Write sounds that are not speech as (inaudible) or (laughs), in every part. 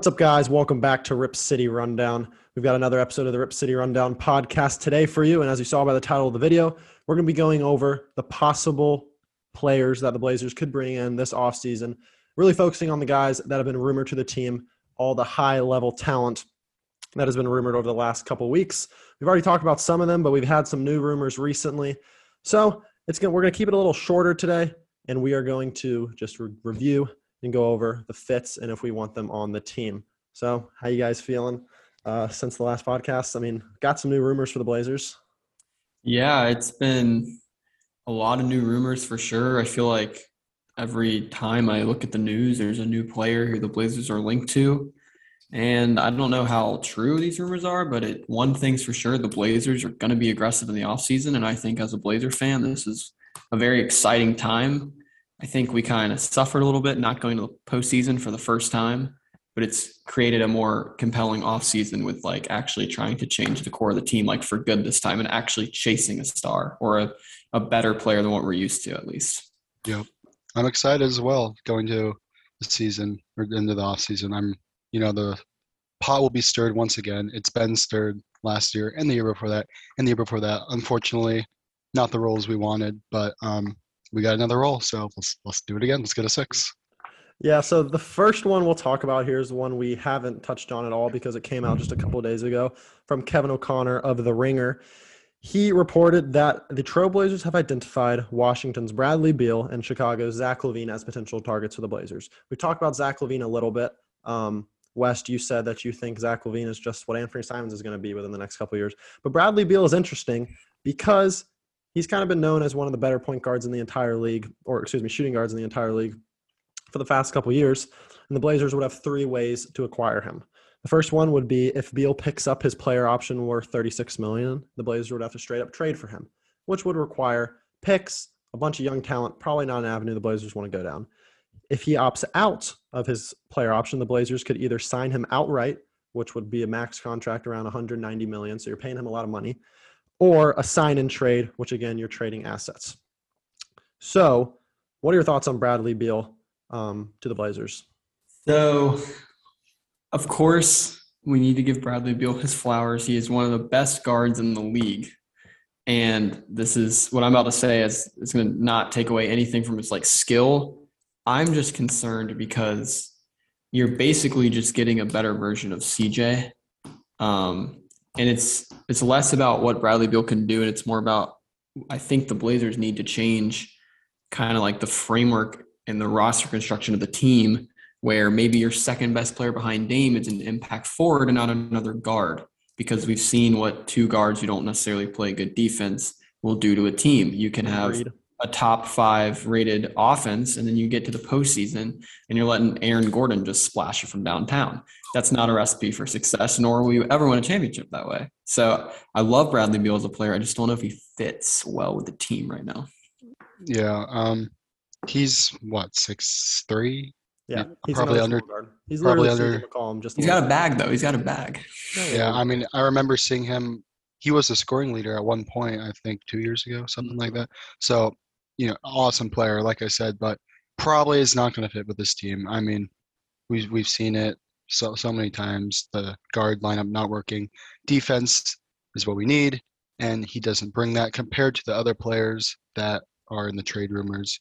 What's up, guys? Welcome back to Rip City Rundown. We've got another episode of the Rip City Rundown podcast today for you. And as you saw by the title of the video, we're going to be going over the possible players that the Blazers could bring in this offseason, really focusing on the guys that have been rumored to the team, all the high level talent that has been rumored over the last couple weeks. We've already talked about some of them, but we've had some new rumors recently. So it's going we're going to keep it a little shorter today, and we are going to just re- review and go over the fits and if we want them on the team. So, how you guys feeling uh, since the last podcast? I mean, got some new rumors for the Blazers. Yeah, it's been a lot of new rumors for sure. I feel like every time I look at the news, there's a new player who the Blazers are linked to. And I don't know how true these rumors are, but it, one thing's for sure the Blazers are going to be aggressive in the offseason. And I think as a Blazer fan, this is a very exciting time. I think we kind of suffered a little bit not going to the postseason for the first time, but it's created a more compelling offseason with like actually trying to change the core of the team, like for good this time, and actually chasing a star or a, a better player than what we're used to, at least. Yep. I'm excited as well going to the season or into the offseason. I'm you know the pot will be stirred once again. It's been stirred last year and the year before that and the year before that. Unfortunately, not the roles we wanted, but um, we got another roll. so let's let's do it again. Let's get a six. Yeah, so the first one we'll talk about here is one we haven't touched on at all because it came out just a couple days ago from Kevin O'Connor of The Ringer. He reported that the Trailblazers have identified Washington's Bradley Beal and Chicago's Zach LaVine as potential targets for the Blazers. We talked about Zach LaVine a little bit. Um, West, you said that you think Zach LaVine is just what Anthony Simons is going to be within the next couple years. But Bradley Beal is interesting because he's kind of been known as one of the better point guards in the entire league, or excuse me, shooting guards in the entire league for the past couple years. And the Blazers would have three ways to acquire him. The first one would be if Beal picks up his player option worth 36 million, the Blazers would have to straight up trade for him, which would require picks, a bunch of young talent, probably not an avenue the Blazers want to go down. If he opts out of his player option, the Blazers could either sign him outright, which would be a max contract around 190 million, so you're paying him a lot of money, or a sign and trade, which again you're trading assets. So, what are your thoughts on Bradley Beal um, to the Blazers? So, of course, we need to give Bradley Beal his flowers. He is one of the best guards in the league. And this is what I'm about to say is, it's going to not take away anything from his like skill I'm just concerned because you're basically just getting a better version of CJ. Um, and it's it's less about what Bradley Beal can do, and it's more about I think the Blazers need to change kind of like the framework and the roster construction of the team, where maybe your second best player behind Dame is an impact forward and not another guard, because we've seen what two guards who don't necessarily play good defense will do to a team. You can have Agreed a top five rated offense, and then you get to the postseason and you're letting Aaron Gordon just splash it from downtown. That's not a recipe for success, nor will you ever win a championship that way. So I love Bradley Beal as a player. I just don't know if he fits well with the team right now. Yeah. Um, he's what six three. Yeah, he's probably under. He's probably under. McCollum, just he's got a bag though. He's got a bag. Yeah, I mean, I remember seeing him. He was the scoring leader at one point. I think two years ago, something like that. So you know, awesome player, like I said, but probably is not going to fit with this team. I mean, we've we've seen it so so many times. The guard lineup not working. Defense is what we need, and he doesn't bring that compared to the other players that are in the trade rumors.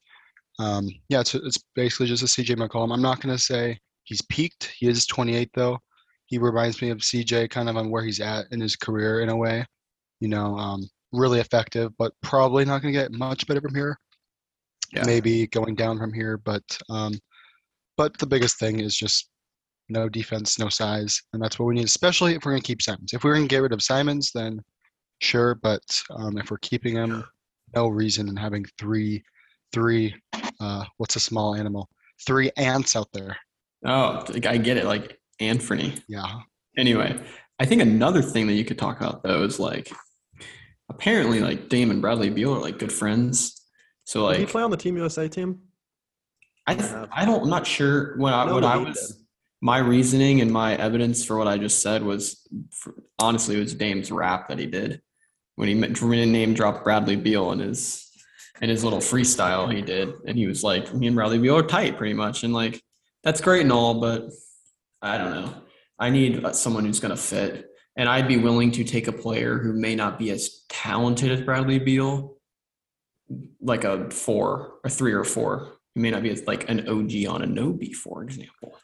Um, yeah, it's it's basically just a CJ McCollum. I'm not going to say he's peaked. He is 28 though. He reminds me of CJ, kind of on where he's at in his career in a way. You know, um, really effective, but probably not going to get much better from here yeah. maybe going down from here. But um, but the biggest thing is just no defense, no size, and that's what we need, especially if we're going to keep Simons. If we're going to get rid of Simons, then sure. But um, if we're keeping him, no reason in having three, three. Uh, what's a small animal? Three ants out there. Oh, I get it. Like Anthony. Yeah. Anyway, I think another thing that you could talk about though is like apparently like Dame and Bradley Beal are like good friends. So like, did he play on the Team USA team? I I don't. I'm not sure when I when I was did. my reasoning and my evidence for what I just said was for, honestly it was Dame's rap that he did when he name dropped Bradley Beal in his in his little freestyle he did, and he was like, me and Bradley Beal are tight pretty much, and like that's great and all, but I don't know. I need uh, someone who's going to fit, and I'd be willing to take a player who may not be as talented as Bradley Beal, like a four, a three or four. He may not be like an OG Anunoby, for example.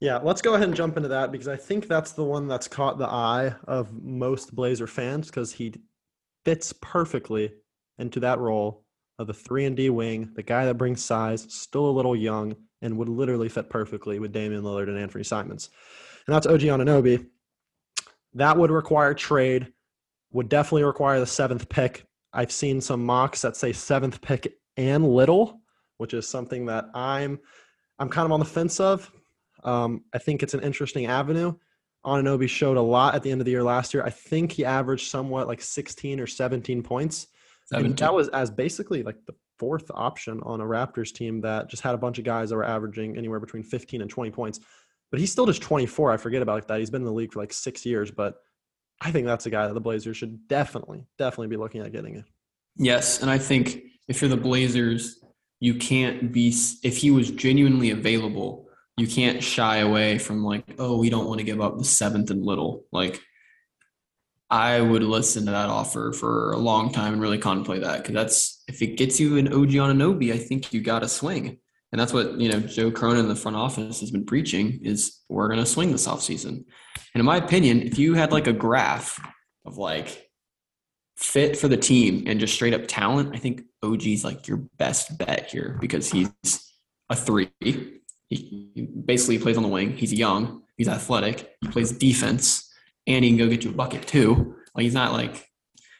Yeah, let's go ahead and jump into that because I think that's the one that's caught the eye of most Blazer fans because he fits perfectly into that role of the three and D wing, the guy that brings size, still a little young, and would literally fit perfectly with Damian Lillard and Anthony Simons. And that's OG on Anunoby. That would require trade, would definitely require the seventh pick. I've seen some mocks that say seventh pick and little, which is something that I'm I'm kind of on the fence of. Um, I think it's an interesting avenue. Anunoby showed a lot at the end of the year last year. I think he averaged somewhat like 16 or 17 points. And that was as basically like the fourth option on a Raptors team that just had a bunch of guys that were averaging anywhere between 15 and 20 points. But he's still just 24. I forget about that. He's been in the league for like six years, but I think that's a guy that the Blazers should definitely, definitely be looking at getting it. Yes, and I think if you're the Blazers, you can't be if he was genuinely available, you can't shy away from like, oh, we don't want to give up the seventh and little. Like, I would listen to that offer for a long time and really contemplate that because that's if it gets you an OG Anunoby, I think you got to swing, and that's what you know Joe Cronin in the front office has been preaching is we're going to swing this offseason. And in my opinion, if you had like a graph of like fit for the team and just straight up talent, I think OG's like your best bet here because he's a three. He, he basically plays on the wing. He's young. He's athletic. He plays defense, and he can go get you a bucket too. Like he's not like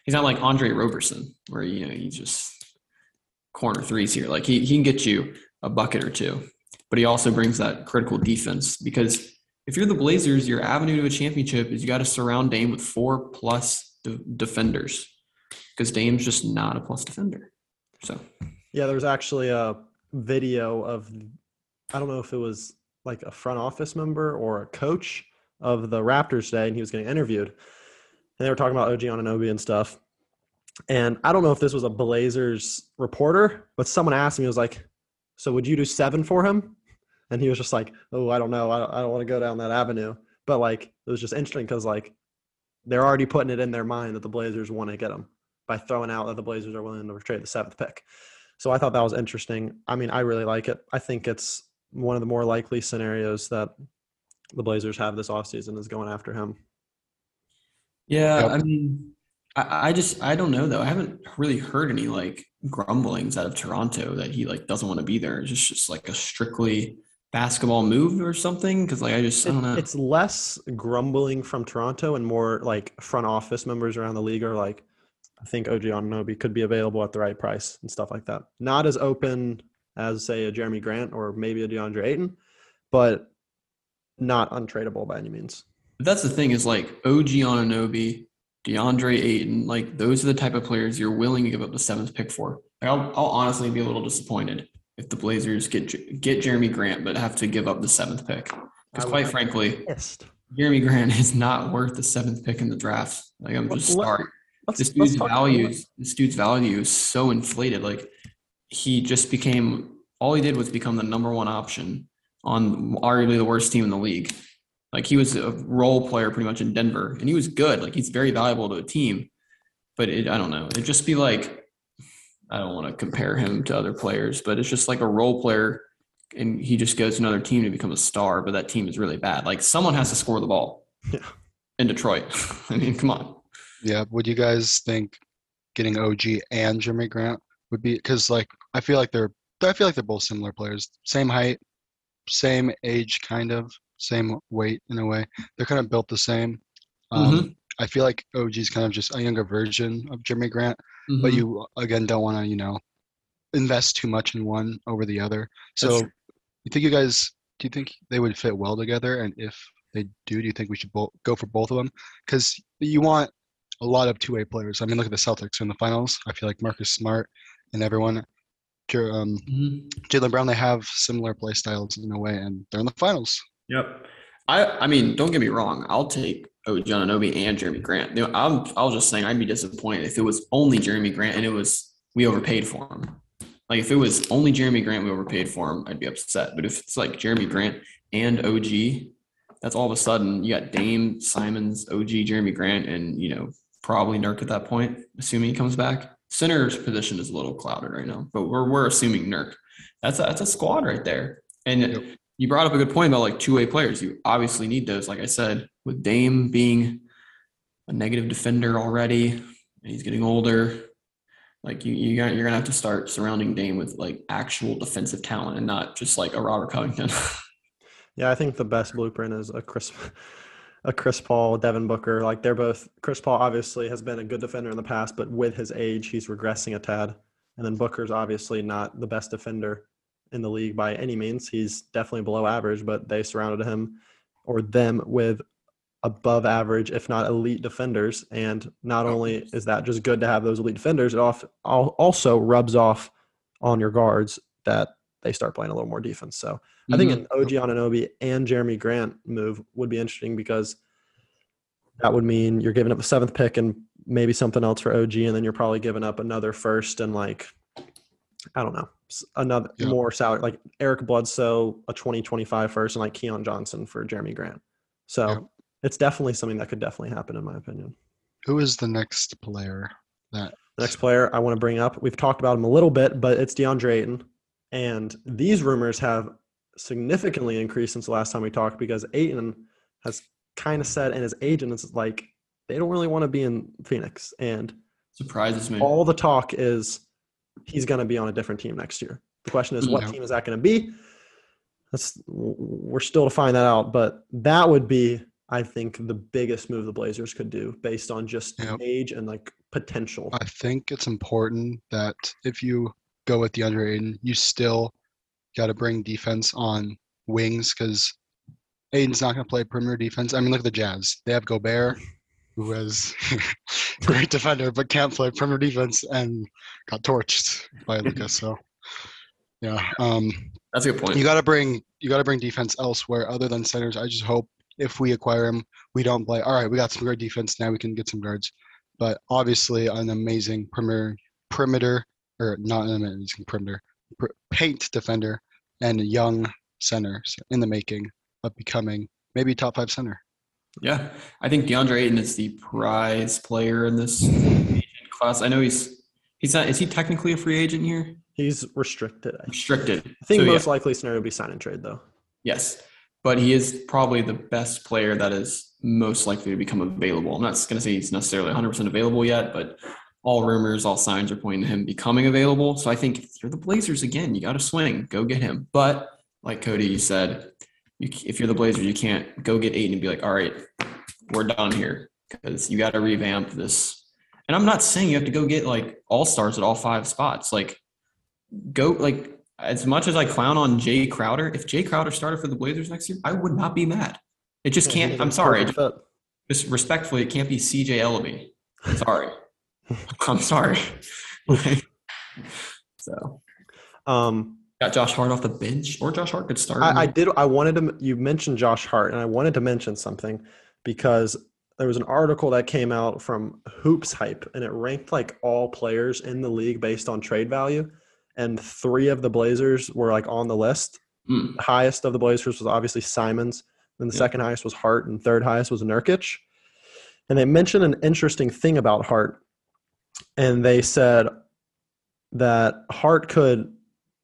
he's not like Andre Roberson, where you know he's just corner threes here. Like he he can get you a bucket or two, but he also brings that critical defense because if you're the Blazers, your avenue to a championship is you got to surround Dame with four plus de- defenders because Dame's just not a plus defender. So Yeah, there was actually a video of I don't know if it was like a front office member or a coach of the Raptors today, and he was getting interviewed. And they were talking about OG Anunoby and stuff. And I don't know if this was a Blazers reporter, but someone asked me, was like, So would you do seven for him? And he was just like, Oh, I don't know. I don't, I don't want to go down that avenue. But like, it was just interesting because like they're already putting it in their mind that the Blazers want to get him by throwing out that the Blazers are willing to trade the seventh pick. So I thought that was interesting. I mean, I really like it. I think it's one of the more likely scenarios that the Blazers have this offseason is going after him. yeah, Yep. I mean, I, I just I don't know though. I haven't really heard any like grumblings out of Toronto that he like doesn't want to be there. It's just just like a strictly basketball move or something. Because like I just I don't know. It's less grumbling from Toronto and more like front office members around the league are like, I think OG Anunoby could be available at the right price and stuff like that. Not as open as say a Jerami Grant or maybe a DeAndre Ayton, but not untradeable by any means. That's the thing is like OG Anunoby, DeAndre Ayton, like those are the type of players you're willing to give up the seventh pick for. Like, I'll, I'll honestly be a little disappointed if the Blazers get get Jerami Grant but have to give up the seventh pick. Because quite frankly, pissed. Jerami Grant (laughs) is not worth the seventh pick in the draft. Like I'm just let- sorry. This dude's values, this dude's value is so inflated. Like he just became all he did was become the number one option on arguably the worst team in the league. Like he was a role player pretty much in Denver, and he was good. Like he's very valuable to a team. But it, I don't know. It'd just be like I don't want to compare him to other players, but it's just like a role player, and he just goes to another team to become a star. But that team is really bad. Like someone has to score the ball. Yeah. In Detroit, (laughs) I mean, come on. Yeah. Would you guys think getting OG and Jerami Grant would be because like I feel like they're I feel like they're both similar players, same height, same age, kind of same weight in a way. They're kind of built the same. Um, I feel like OG is kind of just a younger version of Jerami Grant, but Mhm. you again don't want to you know invest too much in one over the other. So you think you guys do you think they would fit well together? And if they do, do you think we should both go for both of them? Because you want a lot of two-way players. I mean, look at the Celtics in the finals. I feel like Marcus Smart and everyone, um, Mhm. Jaylen Brown, they have similar play styles in a way, and they're in the finals. Yep. I I mean, don't get me wrong. I'll take OG Anunoby and Jerami Grant. You know, I'm I was just saying I'd be disappointed if it was only Jerami Grant and it was we overpaid for him. Like if it was only Jerami Grant we overpaid for him, I'd be upset. But if it's like Jerami Grant and OG, that's all of a sudden you got Dame, Simons, OG, Jerami Grant, and you know probably Nurk at that point, assuming he comes back. Center's position is a little clouded right now, but we're we're assuming Nurk. That's a that's a squad right there. And Yep. You brought up a good point about like two way players. You obviously need those. Like I said, with Dame being a negative defender already, and he's getting older. Like you, you got, you're gonna have to start surrounding Dame with like actual defensive talent and not just like a Robert Covington. (laughs) Yeah, I think the best blueprint is a Chris, a Chris Paul, Devin Booker. Like they're both. Chris Paul obviously has been a good defender in the past, but with his age, he's regressing a tad. And then Booker's obviously not the best defender in the league by any means. He's definitely below average, but they surrounded him or them with above average, if not elite defenders. And not only is that just good to have those elite defenders, it off, also rubs off on your guards that they start playing a little more defense. So I think Mhm. an OG Anunoby and Jerami Grant move would be interesting because that would mean you're giving up a seventh pick and maybe something else for OG, and then you're probably giving up another first and like I don't know another Yeah. more salary like Eric Bledsoe, a 2025 first, and like Keon Johnson for Jerami Grant. So Yeah. it's definitely something that could definitely happen in my opinion. Who is the next player that The next player I want to bring up, we've talked about him a little bit, but it's DeAndre Ayton. And these rumors have significantly increased since the last time we talked because Ayton has kind of said, and his agent is like, they don't really want to be in Phoenix. And surprises me. all the talk is he's going to be on a different team next year. The question is, what Yeah. team is that going to be? That's we're still to find that out, but that would be, I think, the biggest move the Blazers could do based on just Yep. age and like potential. I think it's important that if you go with DeAndre Ayton, you still got to bring defense on wings because Ayton's not going to play perimeter defense. I mean, look at the Jazz. They have Gobert, who is a great defender but can't play perimeter defense and got torched by (laughs) Lucas. So, yeah, um, That's a good point. you got to bring you got to bring defense elsewhere other than centers. I just hope if we acquire him, we don't play. All right, we got some great defense now. We can get some guards, but obviously an amazing perimeter perimeter or not an amazing perimeter pr- paint defender and a young center in the making of becoming maybe top five center. Yeah, I think DeAndre Ayton is the prize player in this agent class. I know he's he's not. Is he technically a free agent here? He's restricted. I Restricted. I think So, yeah, most likely scenario would be sign and trade though. yes, but he is probably the best player that is most likely to become available. I'm not going to say he's necessarily 100 percent available yet, but all rumors, all signs are pointing to him becoming available. So I think if you're the Blazers again, you got to swing, go get him. But like Cody, said, you, if you're the Blazers, you can't go get Ayton and be like, all right, we're done here because you got to revamp this. And I'm not saying you have to go get like all stars at all five spots. Like, go like as much as I clown on Jay Crowder, if Jay Crowder started for the Blazers next year, I would not be mad. It just can't. I'm sorry. fit. Just respectfully, it can't be CJ Elleby. I'm sorry. (laughs) I'm sorry. (laughs) (laughs) so Um, got Josh Hart off the bench, or Josh Hart could start. I, I did. I wanted to. You mentioned Josh Hart, and I wanted to mention something because there was an article that came out from Hoops Hype, and it ranked like all players in the league based on trade value, and three of the Blazers were like on the list. Mm, The highest of the Blazers was obviously Simons. Then the Yeah. second highest was Hart, and third highest was Nurkic. And they mentioned an interesting thing about Hart, and they said that Hart could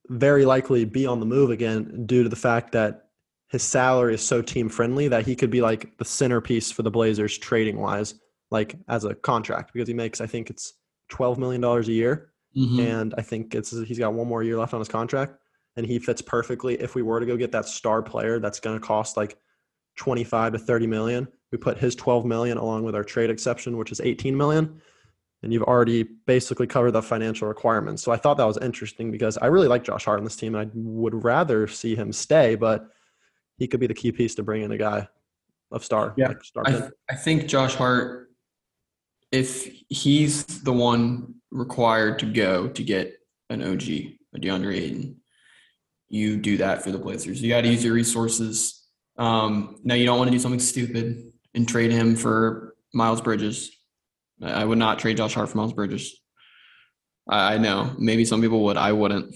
very likely be on the move again due to the fact that his salary is so team friendly that he could be like the centerpiece for the Blazers trading wise, like as a contract because he makes I think it's twelve million dollars a year mhm. and I think it's he's got one more year left on his contract, and he fits perfectly. If we were to go get that star player, that's going to cost like twenty five to thirty million. We put his twelve million along with our trade exception, which is eighteen million, and you've already basically covered the financial requirements. So I thought that was interesting because I really like Josh Hart on this team, and I would rather see him stay, but he could be the key piece to bring in a guy of star. Yeah, like star I, pin. I think Josh Hart, if he's the one required to go to get an OG, a DeAndre Ayton, you do that for the Blazers. You got to use your resources. Um, now, you don't want to do something stupid and trade him for Miles Bridges. I would not trade Josh Hart for Miles Bridges. I, I know maybe some people would. I wouldn't.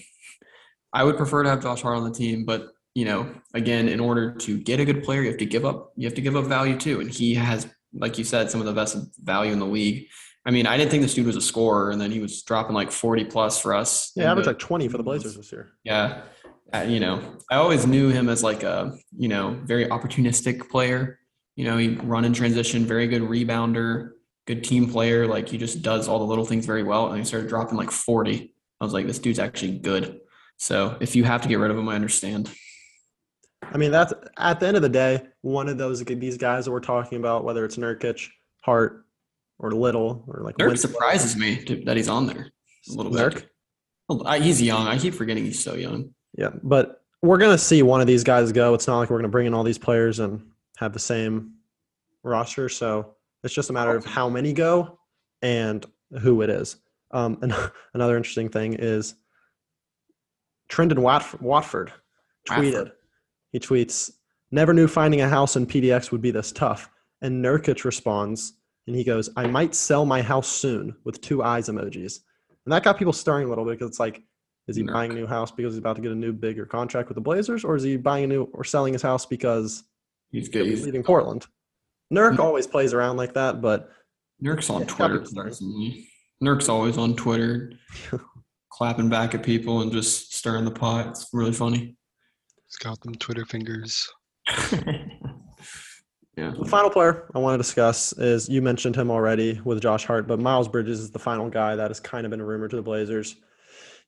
I would prefer to have Josh Hart on the team, but you know, again, in order to get a good player, you have to give up. You have to give up value too, and he has, like you said, some of the best value in the league. I mean, I didn't think this dude was a scorer, and then he was dropping like forty plus for us. Yeah, averaged like 20 for the Blazers this year. yeah. Uh, you know, I always knew him as like a, you know, very opportunistic player. You know, he run in transition, very good rebounder, good team player. Like he just does all the little things very well. And he started dropping like 40. I was like, this dude's actually good. So if you have to get rid of him, I understand. I mean, that's at the end of the day, one of those these guys that we're talking about, whether it's Nurkic, Hart, or Little, or like Nurk surprises me to, that he's on there a little bit. Nurk? I, he's young. I keep forgetting he's so young. Yeah, but we're gonna see one of these guys go. It's not like we're gonna bring in all these players and have the same roster. So it's just a matter of how many go and who it is. Um, and (laughs) another interesting thing is Trendon Wat- Watford tweeted. Watford. He tweets, "Never knew finding a house in PDX would be this tough." And Nurkic responds, and he goes, "I might sell my house soon," with two eyes emojis. And that got people stirring a little bit because it's like, is he Nurk. buying a new house because he's about to get a new bigger contract with the Blazers, or is he buying a new or selling his house because he's He's, leaving Portland? Nurk Hmm. always plays around like that, but Nurk's on Yeah, Twitter Captain's constantly. Nurk's always on Twitter, (laughs) clapping back at people and just stirring the pot. It's really funny. He's got them Twitter fingers. (laughs) yeah. the final player I want to discuss is you mentioned him already with Josh Hart, but Miles Bridges is the final guy that has kind of been a rumor to the Blazers.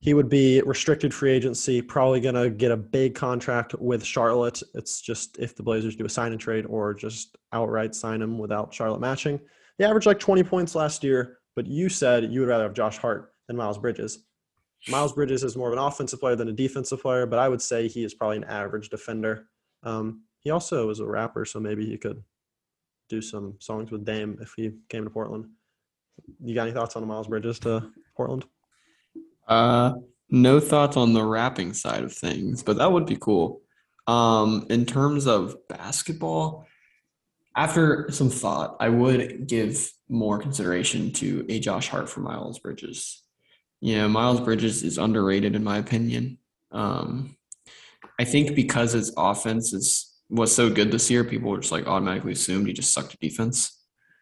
He would be restricted free agency, probably going to get a big contract with Charlotte. It's just if the Blazers do a sign and trade or just outright sign him without Charlotte matching. He averaged like 20 points last year, but you said you would rather have Josh Hart than Miles Bridges. Miles Bridges is more of an offensive player than a defensive player, but I would say he is probably an average defender. Um, he also is a rapper, so maybe he could do some songs with Dame if he came to Portland. You got any thoughts on Miles Bridges to Portland? Uh, no thoughts on the rapping side of things, but that would be cool. Um, in terms of basketball, after some thought, I would give more consideration to a Josh Hart for Miles Bridges. You know, Miles Bridges is underrated in my opinion. Um, I think because his offense is was so good this year, people were just like automatically assumed he just sucked at defense.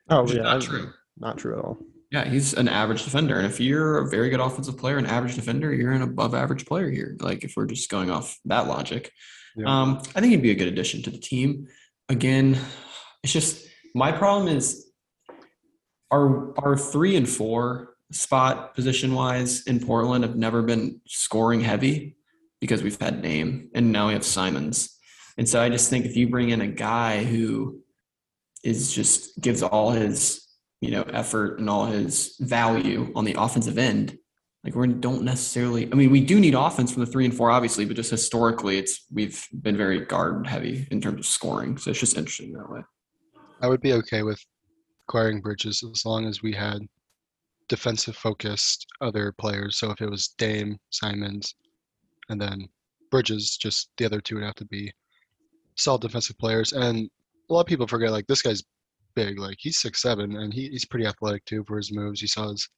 Oh yeah, not true. Not true at all. Yeah, he's an average defender. And if you're a very good offensive player, an average defender, you're an above average player here. Like if we're just going off that logic. Yeah. Um, I think he'd be a good addition to the team. Again, it's just my problem is our our three and four spot position wise in Portland have never been scoring heavy because we've had name and now we have Simons. And so I just think if you bring in a guy who is just gives all his you know effort and all his value on the offensive end like we don't necessarily i mean we do need offense from the three and four obviously but just historically it's we've been very guard heavy in terms of scoring so it's just interesting that way I would be okay with acquiring Bridges as long as we had defensive focused other players. So if it was Dame, Simons, and then Bridges, just the other two would have to be solid defensive players. And a lot of people forget like this guy's big. Like he's six seven and he, he's pretty athletic too for his moves. You saw his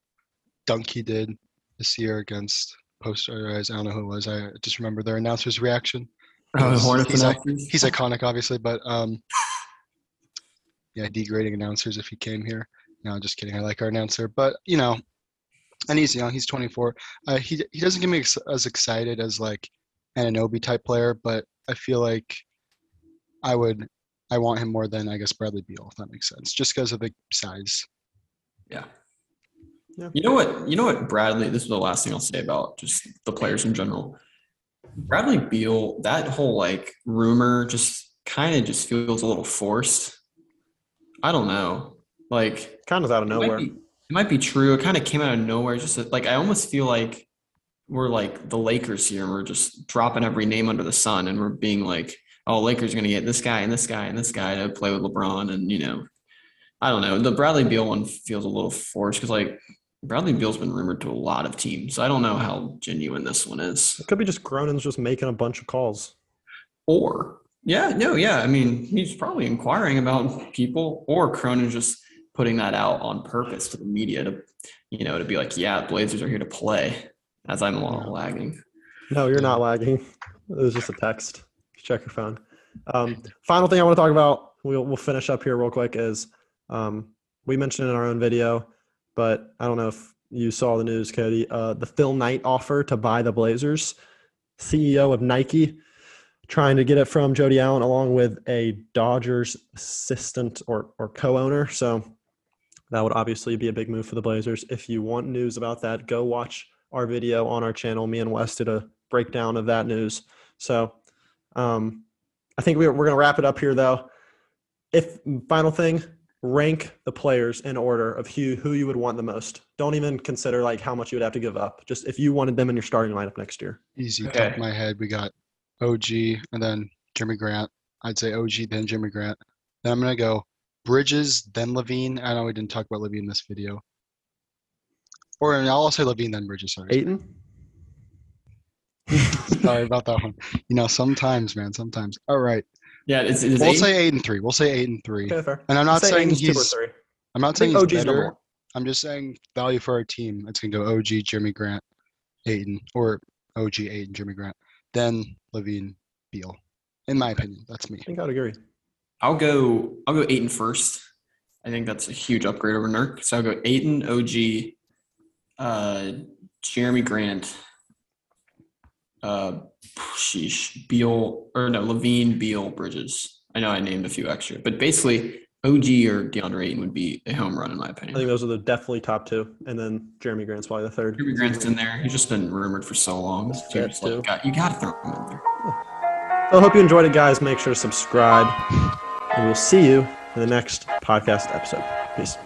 dunk he did this year against post I don't know who it was. I just remember their announcer's reaction. oh, He's- Hornets he's announcers? He's iconic, obviously, but um, yeah, degrading announcers if he came here. No, just kidding. I like our announcer, but you know, and he's young. He's 24. Uh, he he doesn't get me ex- as excited as like an Anobi type player, but I feel like I would I want him more than I guess Bradley Beal, if that makes sense, just because of the size. yeah Yeah. you know what you know what bradley this is the last thing i'll say about just the players in general bradley beal that whole like rumor just kind of just feels a little forced i don't know like Kind of out of It might nowhere. be, it might be true. It kind of came out of nowhere. Just like I almost feel like we're like the Lakers here, and we're just dropping every name under the sun, and we're being like, "Oh, Lakers are going to get this guy and this guy and this guy to play with LeBron," and you know, I don't know. The Bradley Beal one feels a little forced because like Bradley Beal's been rumored to a lot of teams. So I don't know how genuine this one is. It could be just Cronin's just making a bunch of calls. Or yeah, no, yeah. I mean, he's probably inquiring about people, or Cronin's just putting that out on purpose to the media to, you know, to be like, yeah, Blazers are here to play. As I'm a little lagging. No, you're not lagging. It was just a text. Check your phone. Um, final thing I want to talk about, we'll we'll finish up here real quick. Is um, we mentioned in our own video, but I don't know if you saw the news, Cody. Uh, the Phil Knight offer to buy the Blazers, CEO of Nike, trying to get it from Jody Allen along with a Dodgers assistant or or co-owner. So that would obviously be a big move for the Blazers. If you want news about that, go watch our video on our channel. Me and Wes did a breakdown of that news. So um, I think we're, we're going to wrap it up here, though. If final thing, rank the players in order of who who you would want the most. Don't even consider like how much you would have to give up. Just if you wanted them in your starting lineup next year. Easy, top of my head, we got OG and then Jimmy Grant. I'd say OG, then Jimmy Grant. Then I'm gonna go Bridges, then LaVine. I know we didn't talk about LaVine in this video. Or I'll say LaVine, then Bridges. Sorry, Ayton. (laughs) sorry about that one. You know, sometimes, man, sometimes. All right, Yeah, it's, it's we'll eight. say eight and three. We'll say eight and three. Okay, fair. And I'm not Say saying Ayton's two or he's. three. I'm not saying think he's OG's better. one. I'm just saying value for our team. It's gonna go OG, Jimmy Grant, Ayton, or OG, Ayton, Jimmy Grant, then LaVine, Beal. In my opinion, that's me. I think I would agree. I'll go. I'll go Ayton first. I think that's a huge upgrade over Nurk. So I'll go Ayton, OG, uh, Jerami Grant, uh, sheesh, Beal or no LaVine, Beal, Bridges. I know I named a few extra, but basically OG or DeAndre Ayton would be a home run in my opinion. I think those are the definitely top two, and then Jerami Grant's probably the third. Jerami Grant's in there. He's just been rumored for so long. So Yeah, just like, got- you got to throw him in there. So I hope you enjoyed it, guys. Make sure to subscribe, and we'll see you in the next podcast episode. Peace.